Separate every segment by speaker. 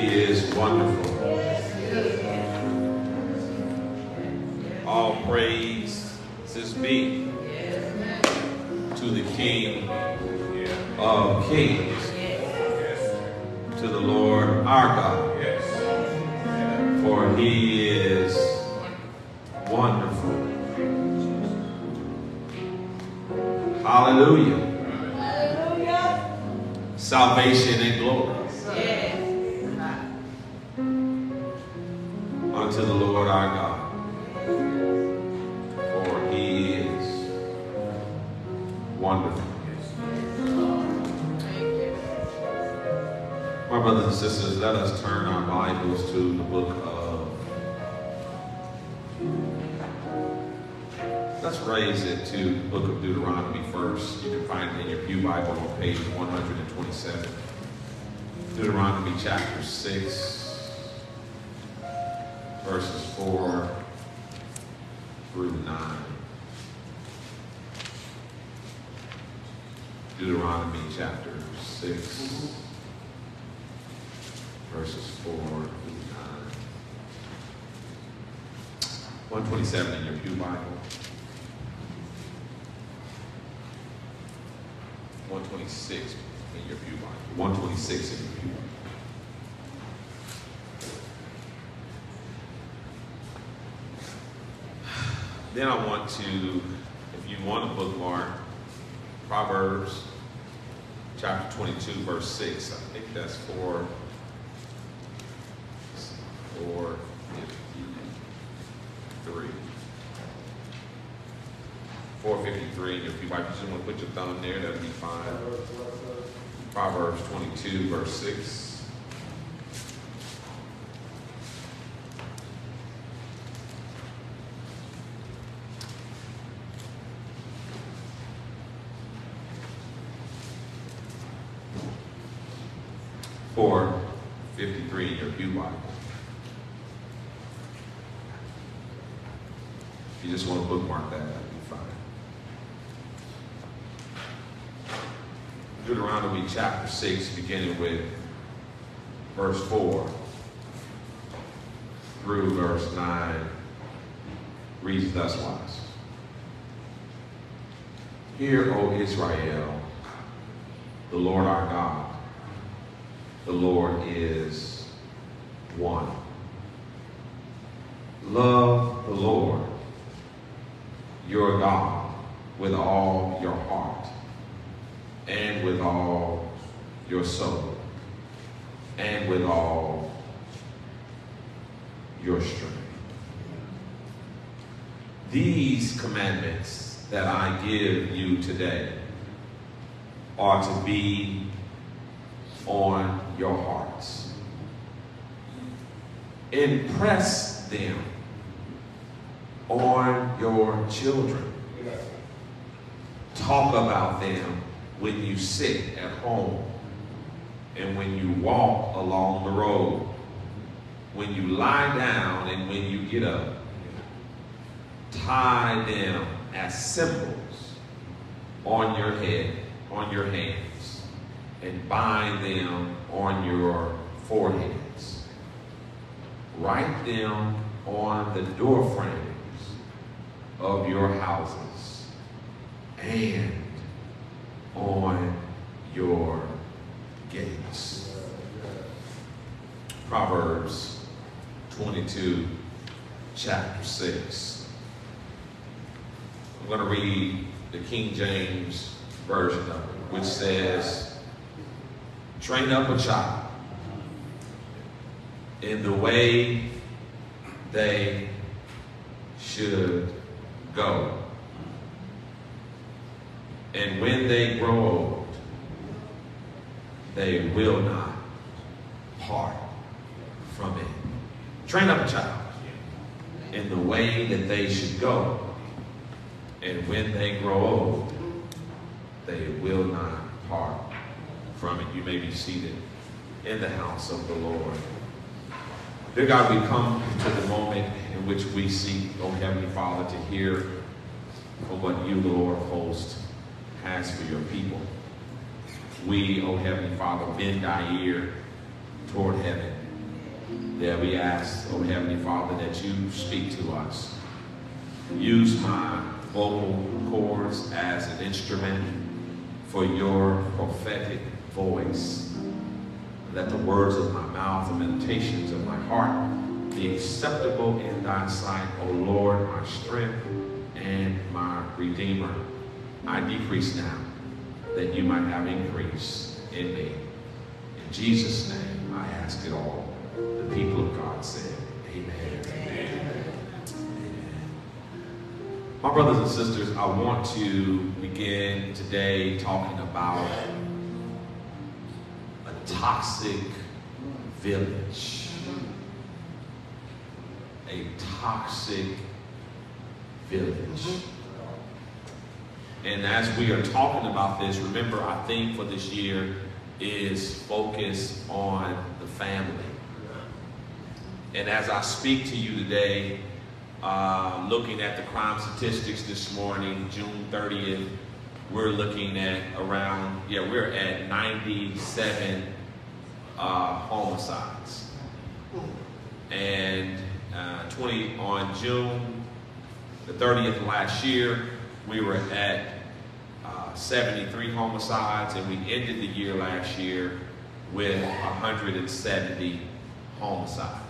Speaker 1: He is wonderful. All praise be to the King of Kings, to the Lord our God. For he is wonderful. Hallelujah. Salvation and glory. And sisters, let us turn our Bibles to the book of. Let's raise it to the book of Deuteronomy first. You can find it in your Pew Bible on page 127. Deuteronomy chapter 6, verses 4 through 9. Deuteronomy chapter 6, verses 4 through 9. 127 in your Pew Bible. 126 in your Pew Bible. 126 in your Pew Bible. Then I want to, if you want a bookmark, Proverbs chapter 22, verse 6. I think that's for 453 in your Pew Bible. You just want to put your thumb there, that'll be fine. Proverbs 22, verse 6. Four fifty-three in your Pew Bible. If you just want to bookmark that, that'd be fine. Deuteronomy chapter 6, beginning with verse 4 through verse 9, reads thus wise. Hear, O Israel, the Lord our God, the Lord is one. Love the Lord your God with all your heart and with all your soul and with all your strength. These commandments that I give you today are to be on your hearts. Impress them on your children. Talk about them when you sit at home and when you walk along the road, when you lie down and when you get up. Tie them as symbols on your head, on your hands, and bind them on your foreheads. Write them on the door frames of your houses and on your gates. Proverbs 22, chapter 6. I'm going to read the King James Version of it, which says, Train up a child in the way they should go. And when they grow old, they will not part from it. Train up a child in the way that they should go. And when they grow old, they will not part from it. You may be seated in the house of the Lord. Dear God, we come to the moment in which we seek, oh Heavenly Father, to hear from what you, the Lord of hosts, has for your people. We, oh Heavenly Father, bend our ear toward heaven There we ask, oh Heavenly Father, that you speak to us. Use my vocal cords as an instrument for your prophetic voice. Let the words of my mouth and meditations of my heart be acceptable in thy sight, O Lord, my strength and my redeemer. I decrease now, that you might have increase in me. In Jesus' name, I ask it all. The people of God said, Amen. Amen. Amen. My brothers and sisters, I want to begin today talking about a toxic village. A toxic village. And as we are talking about this, remember our theme for this year is focus on the family. And as I speak to you today, uh, looking at the crime statistics this morning, June 30th, we're looking at around, yeah, we're at 97 uh, homicides. And uh, 20 on June the 30th last year, we were at uh, 73 homicides, and we ended the year last year with 170 homicides.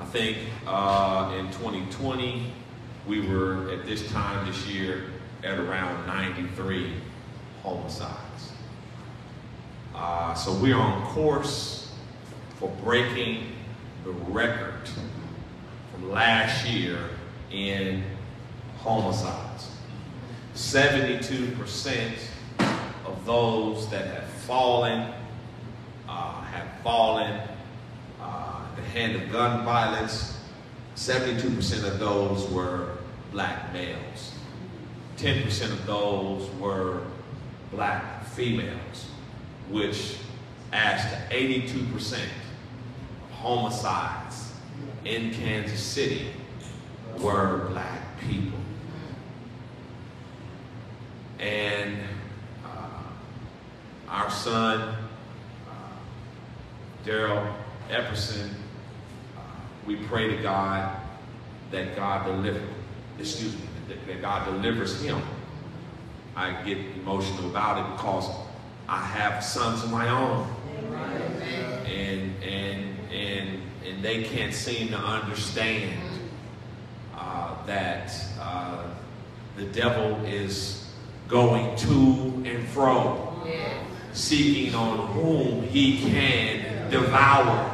Speaker 1: I think uh, in 2020, we were at this time this year at around 93 homicides. Uh, so we're on course for breaking the record from last year in homicides. 72% of those that have fallen uh, have fallen uh, the hand of gun violence. 72% of those were black males. 10% of those were black females, which adds to 82% of homicides in Kansas City were black people. And uh, our son, uh, Daryl Epperson, uh, we pray to God that God deliver, excuse me, that, that God delivers him. I get emotional about it because I have sons of my own. And, and, and, and they can't seem to understand uh, that uh, the devil is going to and fro, seeking on whom he can devour.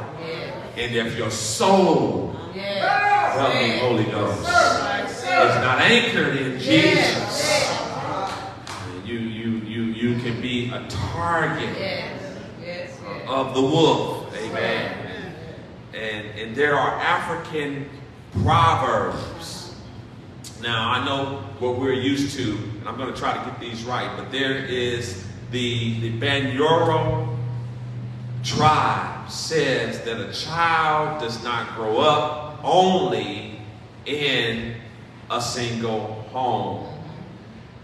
Speaker 1: And if your soul, help me, Holy Ghost, is not anchored in Jesus, you, you, you, you can be a target of the wolf. Amen. And, and there are African proverbs. Now, I know what we're used to, and I'm going to try to get these right, but there is the, the Banyoro tribe says that a child does not grow up only in a single home.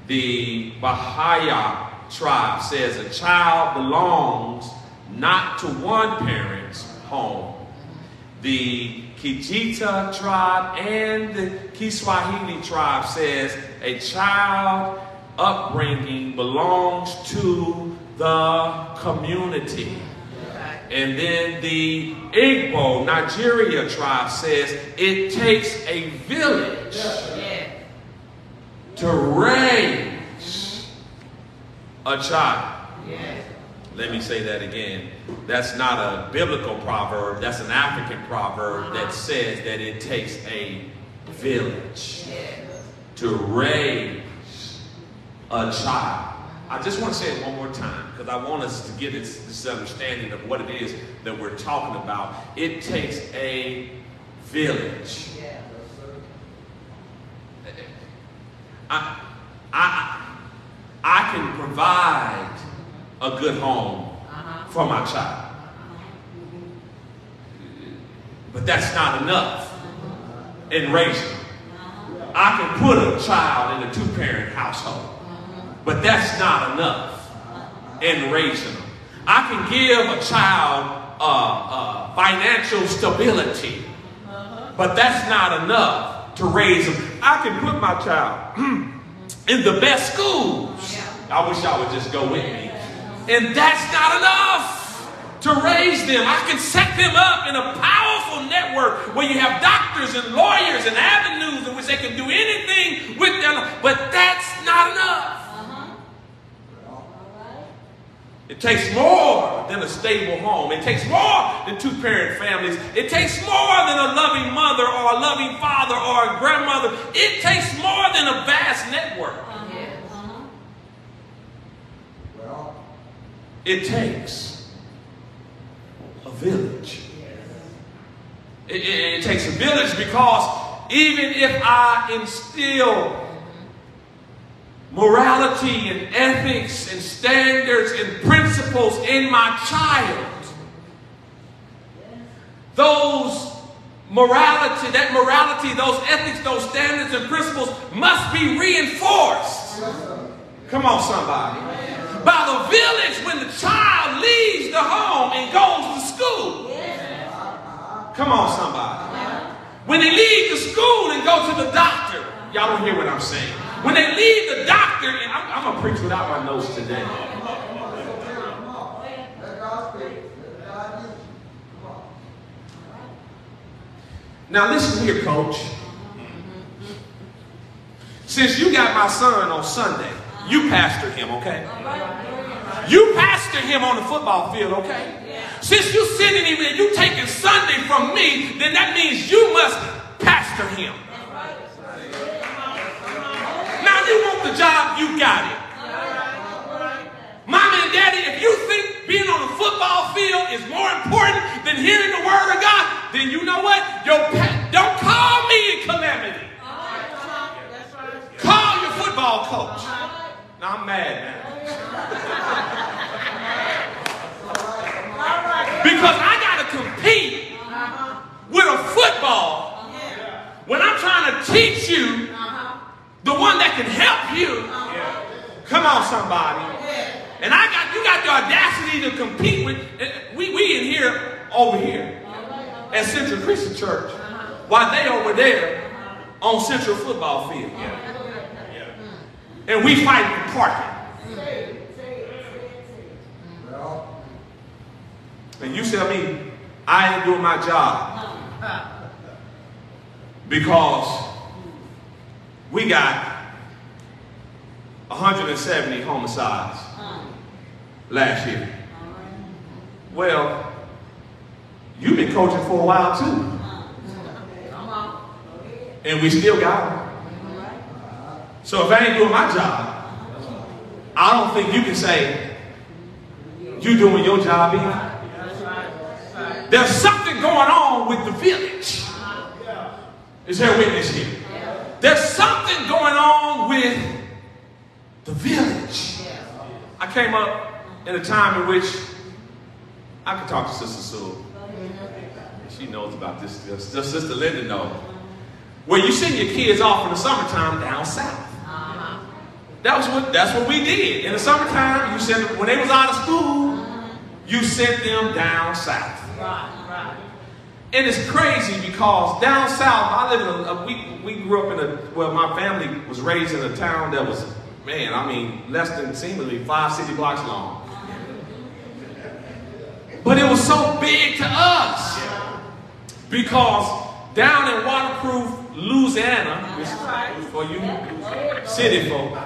Speaker 1: The Bahaya tribe says a child belongs not to one parent's home. The Kijita tribe and the Kiswahili tribe says a child upbringing belongs to the community. And then the Igbo, Nigeria tribe says it takes a village to raise a child. Let me say that again. That's not a biblical proverb, that's an African proverb that uh-huh. says that it takes a village to raise a child. I just want to say it one more time because I want us to get this, this understanding of what it is that we're talking about. It takes a village. I, I, I can provide a good home uh-huh. for my child. But that's not enough in raise them. I can put a child in a two-parent household. But that's not enough in raising them. I can give a child uh, uh, financial stability. But that's not enough to raise them. I can put my child in the best schools. I wish I would just go with me. And that's not enough to raise them. I can set them up in a powerful network where you have doctors and lawyers and avenues in which they can do anything with their life. But that's not enough. Uh-huh. It takes more than a stable home. It takes more than two parent families. It takes more than a loving mother or a loving father or a grandmother. It takes more than a vast network. Uh-huh. Uh-huh. It takes a village. It, it, it takes a village because even if I instill morality and ethics and standards and principles in my child. Those morality, that morality, those ethics, those standards and principles must be reinforced. Come on, somebody. By the village when the child leaves the home and goes to school. Come on, somebody. When they leave the school and go to the doctor. Y'all don't hear what I'm saying. When they leave the doctor, and I'm, I'm going to preach without my notes today. Now listen here, coach. Since you got my son on Sunday, you pastor him, okay? You pastor him on the football field, okay? Since you sending him and you taking Sunday from me, then that means you must pastor him. Now you want the job, you got it. Mama and daddy, if you think being on the football field is more important than hearing the word of God, then you know what? Your pa- don't call me in calamity. Call your football coach. Now I'm mad now. because I got to compete with a football when I'm trying to teach you the one that can help you. Come on, somebody. And I got you got the audacity to compete with we, we in here over here at Central Christian Church while they over there on Central Football Field. And we fight for parking. And you tell me I ain't doing my job because we got 170 homicides last year. Well, you've been coaching for a while too. And we still got them. So if I ain't doing my job, I don't think you can say you doing your job either. There's something going on with the village. Is there a witness here? There's something going on with the village. I came up in a time in which I could talk to Sister Sue. She knows about this. Sister Linda knows. Where you send your kids off in the summertime down south. That was what that's what we did. In the summertime, you send them, when they was out of school, you sent them down south. Right, right. And it's crazy because down south, I live in a, a, we, we grew up in a, well, my family was raised in a town that was, man, I mean, less than seemingly five city blocks long. But it was so big to us because down in Waterproof Louisiana, for you city folk,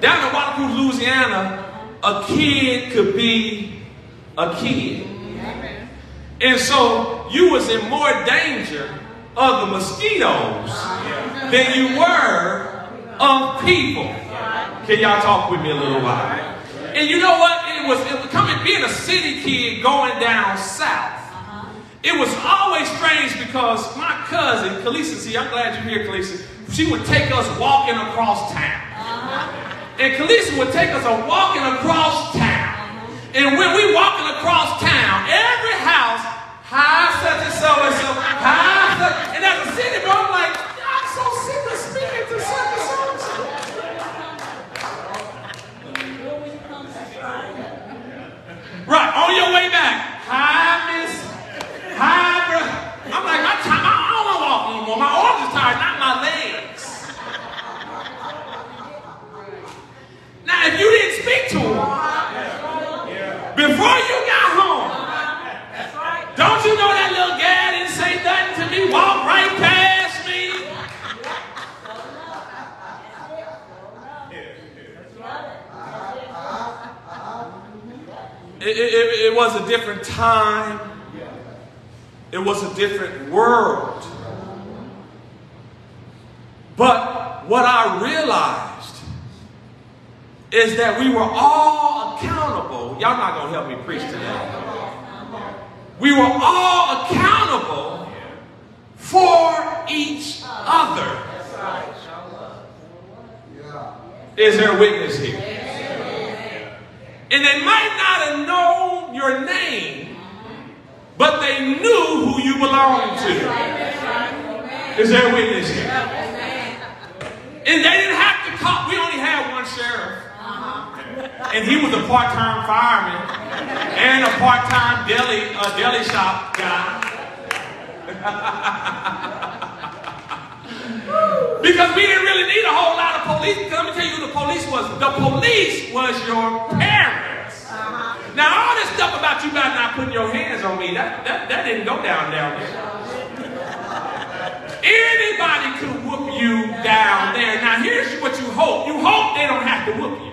Speaker 1: down in Waterproof Louisiana, a kid could be a kid. And so you was in more danger of the mosquitoes than you were of people. Can y'all talk with me a little while? And you know what? It was, it was coming being a city kid going down south. It was always strange because my cousin, Kalisa, see, I'm glad you're here, Kalisa. She would take us walking across town. And Kalisa would take us a walking across town. And when we walking across town, every house, hi, such and so and so, hi, such, and as a city boy, I'm like, if you didn't speak to him before you got home, don't you know that little guy didn't say nothing to me? Walk right past me. It, it, it was a different time. It was a different world. But what I realized is that we were all accountable. Y'all not going to help me preach today. We were all accountable for each other. Is there a witness here? And they might not have known your name, but they knew who you belonged to. Is there a witness here? And they didn't have to call. We only had one sheriff. And he was a part-time fireman and a part-time deli, uh, deli shop guy. because we didn't really need a whole lot of police. Let me tell you who the police was. The police was your parents. Now all this stuff about you guys not putting your hands on me, that, that, that didn't go down down there. Anybody could whoop you down there. Now here's what you hope. You hope they don't have to whoop you.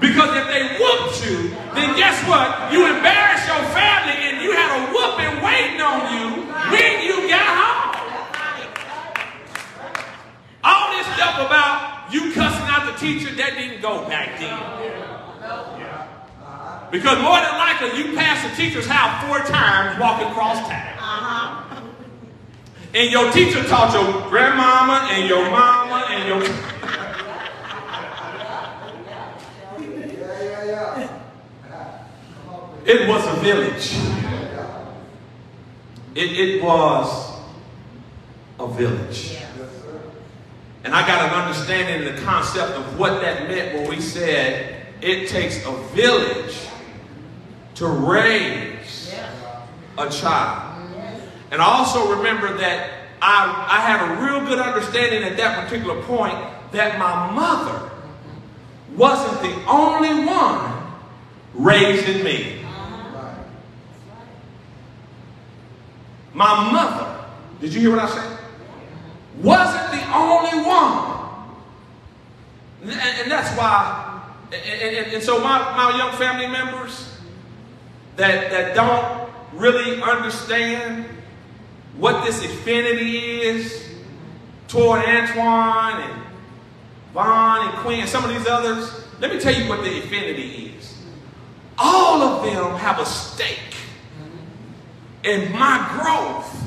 Speaker 1: Because if they whooped you, then guess what? You embarrassed your family and you had a whooping waiting on you when you got home. All this stuff about you cussing out the teacher, that didn't go back then. Because more than likely, you passed the teacher's house four times walking across town. Uh-huh. And your teacher taught your grandmama and your mama and your It was a village. It, it was a village. And I got an understanding of the concept of what that meant when we said it takes a village to raise a child. And I also remember that I, I had a real good understanding at that particular point that my mother wasn't the only one raising me. My mother, did you hear what I said? Wasn't the only one. And, and that's why, and, and, and, so my, my young family members that, that don't really understand what this affinity is toward Antoine and Vaughn and Quinn and some of these others, let me tell you what the affinity is. All of them have a stake in my growth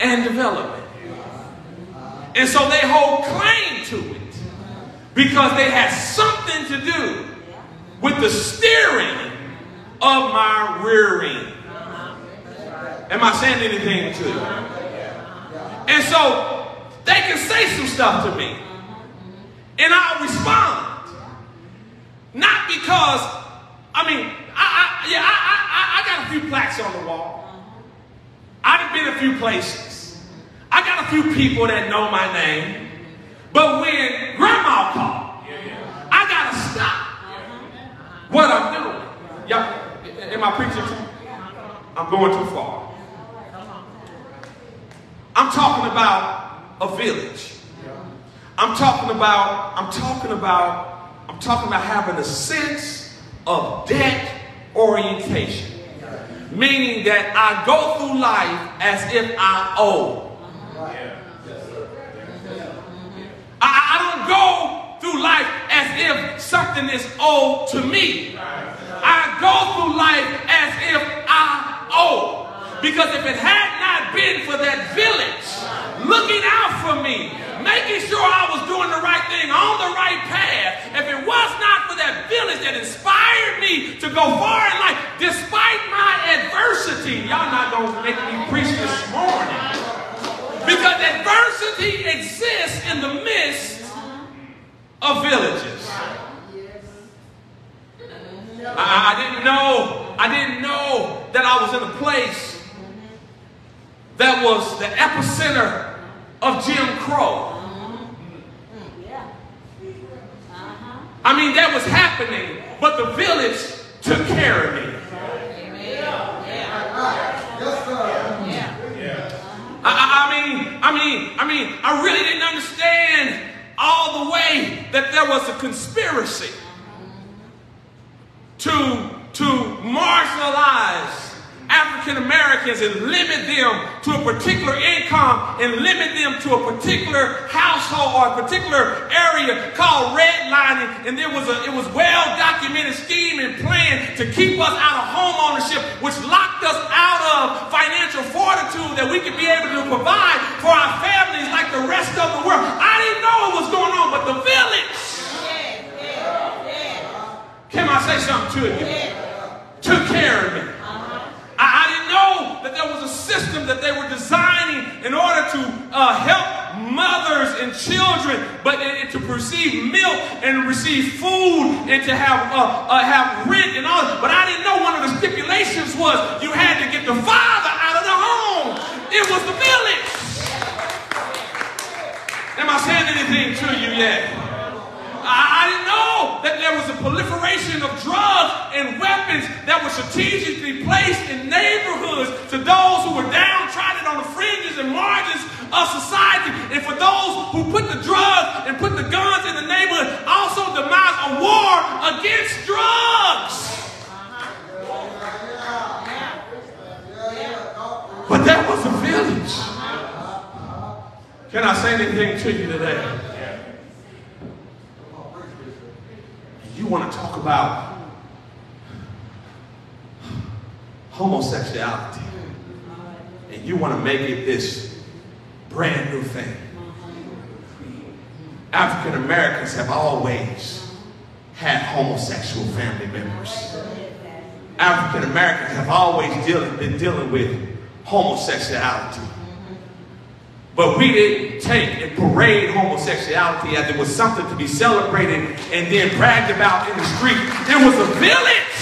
Speaker 1: and development. And so they hold claim to it because they had something to do with the steering of my rearing. Am I saying anything to you? And so they can say some stuff to me. And I'll respond. Not because, I mean, I, I yeah, I, I, I got a few plaques on the wall. I've been a few places. I got a few people that know my name. But when grandma called, I gotta stop what I'm doing. Y'all, am I preaching too? I'm going too far. I'm talking about a village. I'm talking about, I'm talking about, I'm talking about having a sense of debt orientation. Meaning that I go through life as if I owe. I, I don't go through life as if something is owed to me. I go through life as if I owe. Because if it had not been for that village looking out for me, making sure I was doing the right thing on the right path, if it was not for that village that inspired me to go far in life, despite my adversity, y'all not to make me preach this morning. Because adversity exists in the midst of villages. I, I didn't know, I didn't know that I was in a place that was the epicenter of Jim Crow. Mm-hmm. I mean, that was happening, but the village took care of me. I, I, mean, I mean, I mean, I really didn't understand all the way that there was a conspiracy mm-hmm. to to marginalize African Americans and limit them to a particular income and limit them to a particular household or a particular area called redlining. And there was a it was well documented scheme and plan to keep us out of home ownership, which locked us out of financial fortitude that we could be able to provide for our families like the rest of the world. I didn't know what was going on, but the village. Can I say something to you? Took care of me. Know that there was a system that they were designing in order to uh, help mothers and children, but and, and to receive milk and receive food and to have uh, uh, have rent and all. But I didn't know one of the stipulations was you had to get the father out of the home. It was the village. Am I saying anything to you yet? I, didn't know that there was a proliferation of drugs and weapons that were strategically placed in neighborhoods to those who were downtrodden on the fringes and margins of society. And for those who put the drugs and put the guns in the neighborhood, also demise a war against drugs. But that was a village. Can I say anything to you today? You want to talk about homosexuality and you want to make it this brand new thing. African Americans have always had homosexual family members. African Americans have always been dealing with homosexuality. But we didn't take and parade homosexuality as it was something to be celebrated and then bragged about in the street. It was a village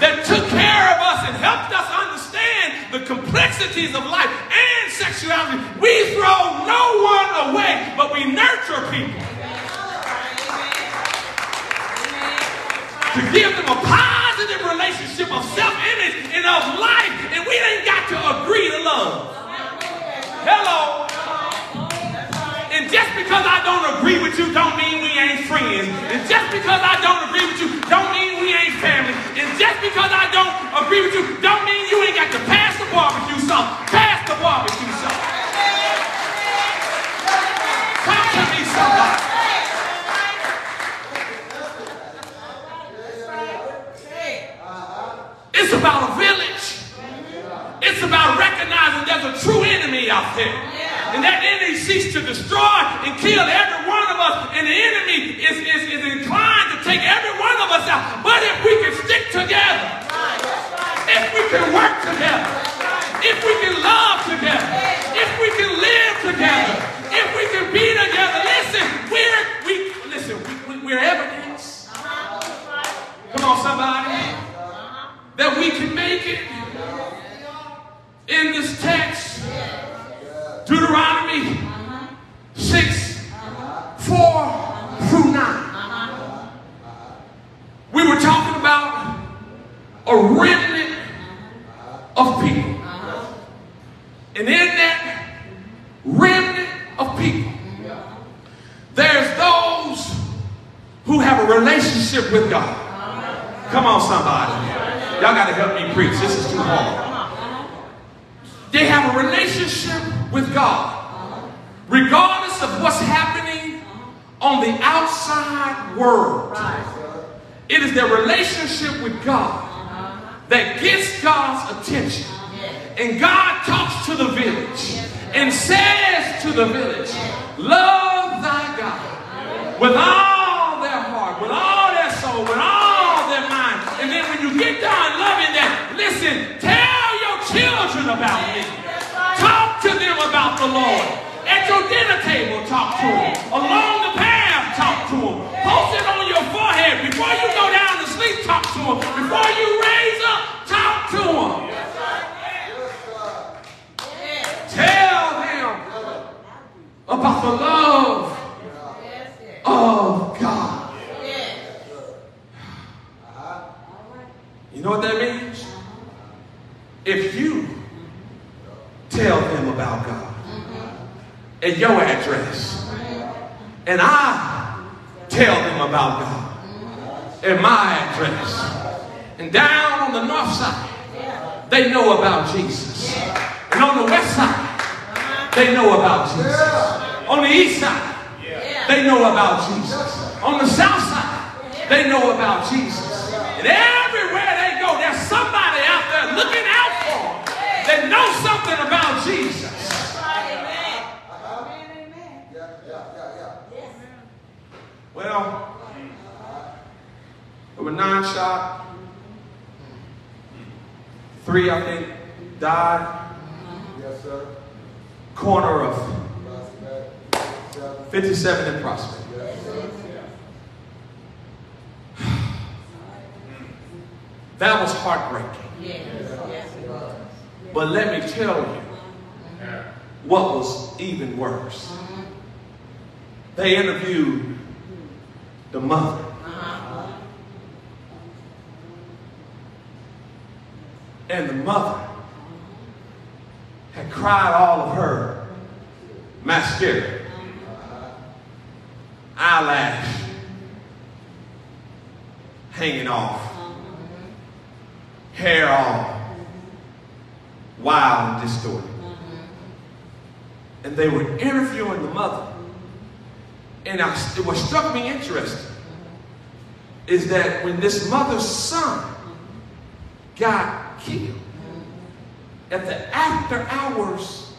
Speaker 1: that took care of us and helped us understand the complexities of life and sexuality. We throw no one away, but we nurture people. To give them a positive relationship of self-image and of life. And we ain't got to agree to love. Hello. And just because I don't agree with you don't mean we ain't friends. And just because I don't agree with you don't mean we ain't family. And just because I don't agree with you don't mean you ain't got to pass the barbecue sauce. Pass the barbecue sauce. Talk to me somebody. It's about a village. It's about recognizing there's a true enemy out there. And that enemy seeks to destroy and kill every one of us. And the enemy is, is, is inclined to take every one of us out. But if we can stick together, if we can work together, if we can love together, if we can live together, if we can be together, listen, we're we listen, we, we, we're evidence. Come on, somebody. That we can make it in this text, Deuteronomy 6, 4 through 9. We were talking about a remnant of people. And in that remnant of people, there's those who have a relationship with God. Come on, somebody. Y'all got to help me preach. This is too hard. They have a relationship with God. Regardless of what's happening on the outside world. It is their relationship with God that gets God's attention. And God talks to the village and says to the village, Love thy God with all their heart, with all their soul, with all their mind. And then when you get done loving that, listen, tell your children about me. Talk to them about the Lord. At your dinner table, talk to them. Along the path, talk to them. Post it on your forehead. Before you go down to sleep, talk to them. Before you raise up, talk to them. Tell them about the love of God. You know what that means? if you tell them about God at your address, and I tell them about God at my address, And down on the north side, they know about Jesus. And on the west side, they know about Jesus. On the east side, they know about Jesus. On the south side, they know about Jesus. And everywhere they go, there's somebody out there looking out for them that know something about Jesus. Well, there were nine shot. Three, I think, died.
Speaker 2: Yes, sir.
Speaker 1: Corner of 57 in Prospect.
Speaker 2: Yes, sir.
Speaker 1: That was heartbreaking. But let me tell you what was even worse. They interviewed the mother. And the mother had cried all of her mascara, eyelash hanging off, hair all wild and distorted. And they were interviewing the mother. And I, what struck me interesting is that when this mother's son got killed, at the after hours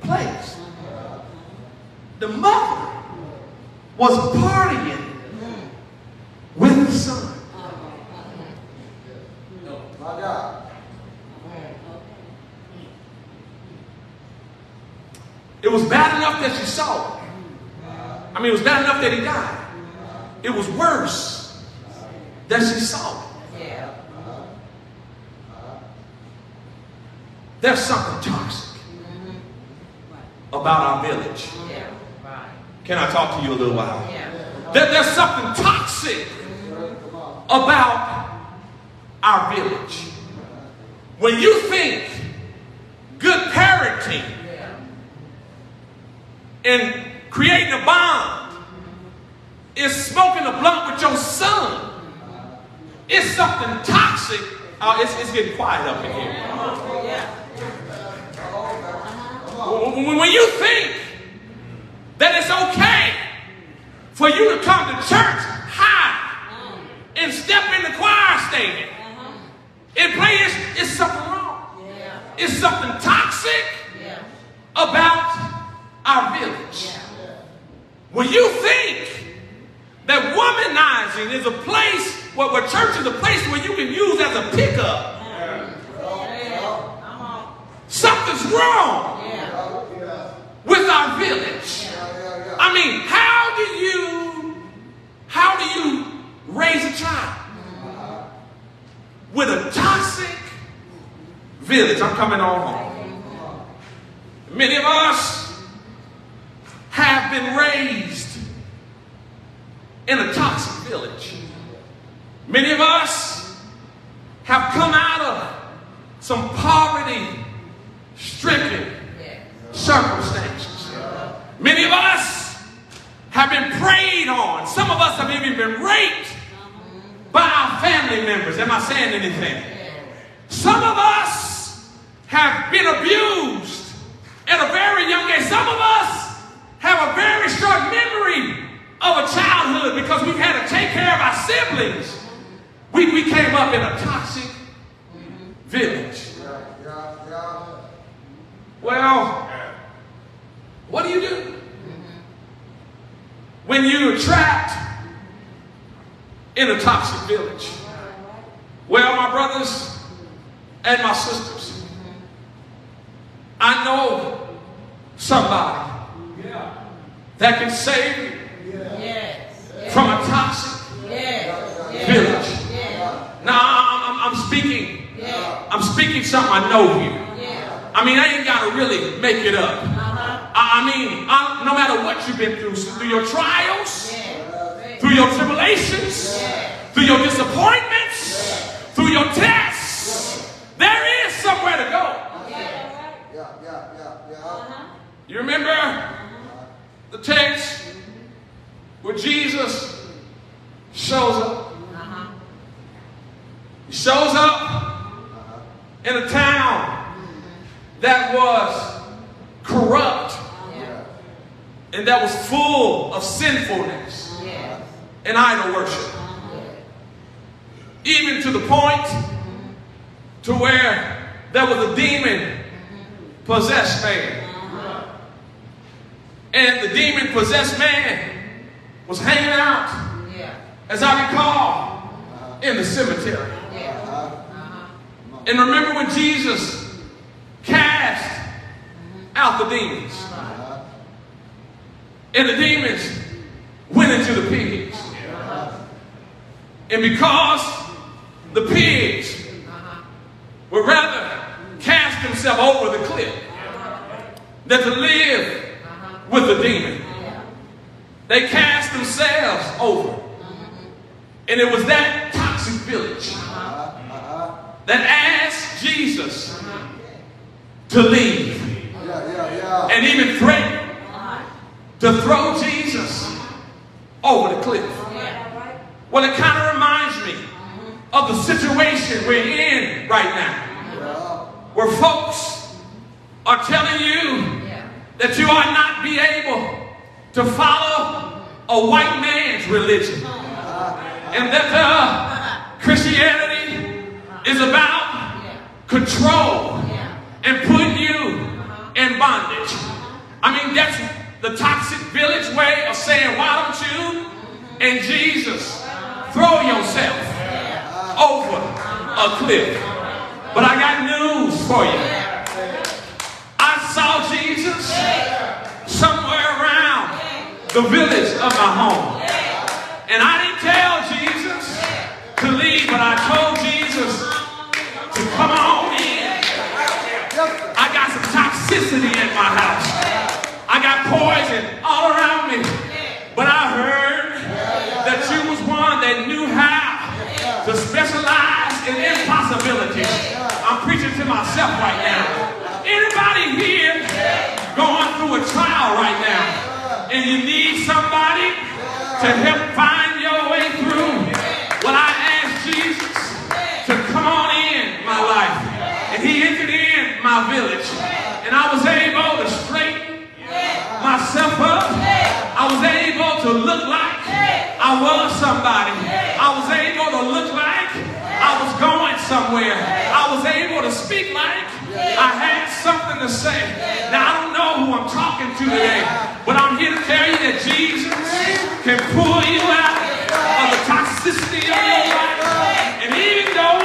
Speaker 1: place, the mother was partying with the son. It was bad enough that she saw it. I mean, it was bad enough that he died. It was worse that she saw it. There's something toxic about our village. Can I talk to you a little while? There- there's something toxic about our village. When you think good parenting and creating a bond is smoking a blunt with your son, it's something toxic. Oh, it's, it's getting quiet up in here. When you think that it's okay for you to come to church high and step in the choir stand uh-huh. and play, it's, it's something wrong. It's something toxic about our village. When you think that womanizing is a place where, where church is a place where you can use as a pickup, something's wrong with our village. I mean, how do you how do you raise a child with a toxic village? I'm coming on home. Many of us have been raised in a toxic village. Many of us have come out of some poverty stricken circumstances. Many of us have been preyed on. Some of us have even been raped by our family members. Am I saying anything? Some of us have been abused at a very young age. Some of us have a very short memory of a childhood because we've had to take care of our siblings. We, we came up in a toxic village. Well, what do you do? When you're trapped in a toxic village. Well, my brothers and my sisters, I know somebody that can save you from a toxic village. Now, I'm, I'm, speaking, I'm speaking something I know here. I mean, I ain't got to really make it up. I, mean, I, no matter what you've been through, through your trials, through your tribulations, through your disappointments, through your tests, there is somewhere to go.
Speaker 2: Yeah, yeah, yeah, yeah.
Speaker 1: You remember the text where Jesus shows up He shows up in a town that was corrupt and that was full of sinfulness and idol worship. Even to the point to where there was a demon possessed man. And the demon possessed man was hanging out, as I recall, uh-huh. in the cemetery. Uh-huh. And remember when Jesus cast mm-hmm. out the demons. Uh-huh. And the demons went into the pigs. And because the pigs would rather cast themselves over the cliff than to live with the demon, they cast themselves over. And it was that toxic village that asked Jesus to leave and even threatened to throw Jesus over the cliff. Well, it kind of reminds me of the situation we're in right now, where folks are telling you that you are not be able to follow a white man's religion, and that uh, Christianity is about control and putting you in bondage. I mean, that's the toxic village way of saying, why don't you and Jesus throw yourself over a cliff? But I got news for you. Saw Jesus somewhere around the village of my home. And I didn't tell Jesus to leave, but I told Jesus to come on in. I got some toxicity in my house. I got poison all around me. But I heard that you was one that knew how to specialize in impossibilities. I'm preaching to myself right now. Trial right now and you need somebody to help find your way through? Well, I asked Jesus to come on in my life. And he entered in my village. And I was able to straighten myself up. I was able to look like I was somebody. I was able to look like I was going somewhere. I was able to speak like I had something to say. Now, I don't know who I'm talking to today, but I'm here to tell you that Jesus can pull you out of the toxicity of your life. And even though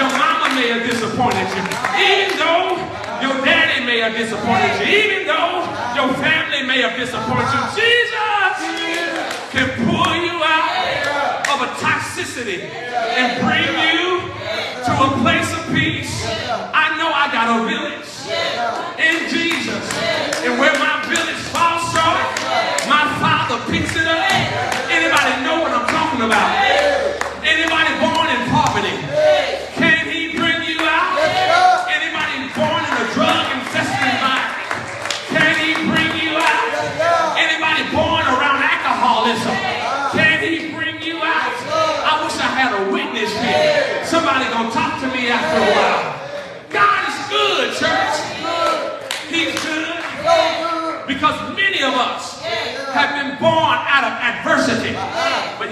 Speaker 1: your mama may have disappointed you, even though your daddy may have disappointed you, even though your family may have disappointed you, Jesus can pull you out of a toxicity and bring you to a place of peace. I know I got a village in Jesus. And where my village falls short, my father picks it up. Anybody know what I'm talking about?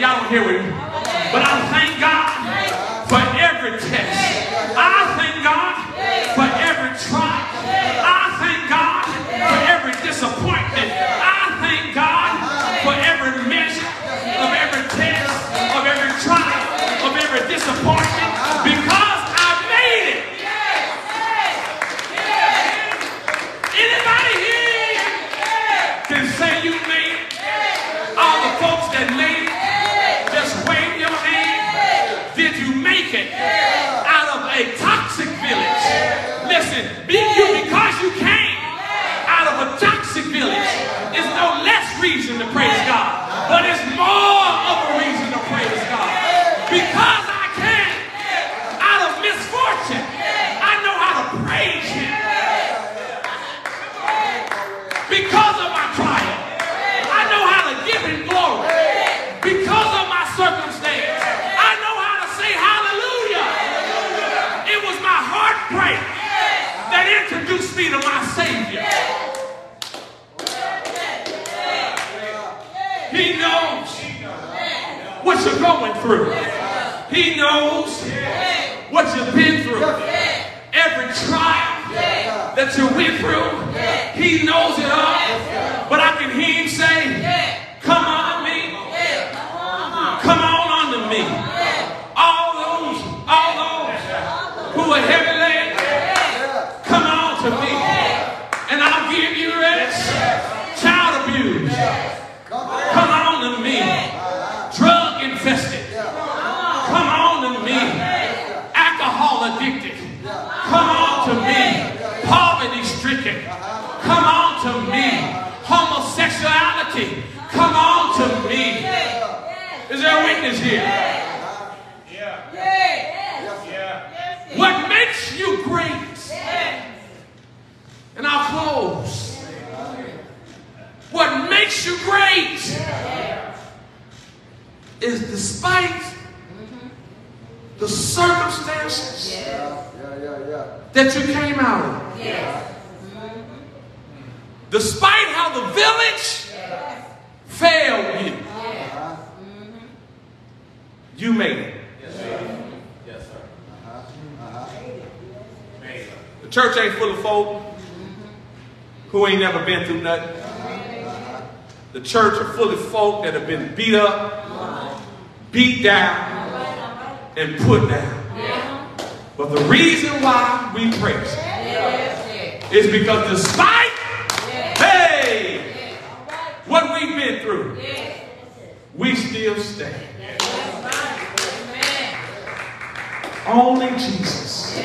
Speaker 1: Y'all don't hear me. But I thank God Is there a witness here? What makes you great? And I'll close. What makes you great is despite the circumstances
Speaker 2: Yeah, yeah, yeah.
Speaker 1: that you came out of. Despite how the village failed you, you made it. Yes, sir. Yes, sir. Uh-huh, uh-huh. The church ain't full of folk who ain't never been through nothing. Uh-huh. The church are full of folk that have been beat up, beat down, and put down. But the reason why we praise is because despite, hey, what we've been through, we still stand. Only Jesus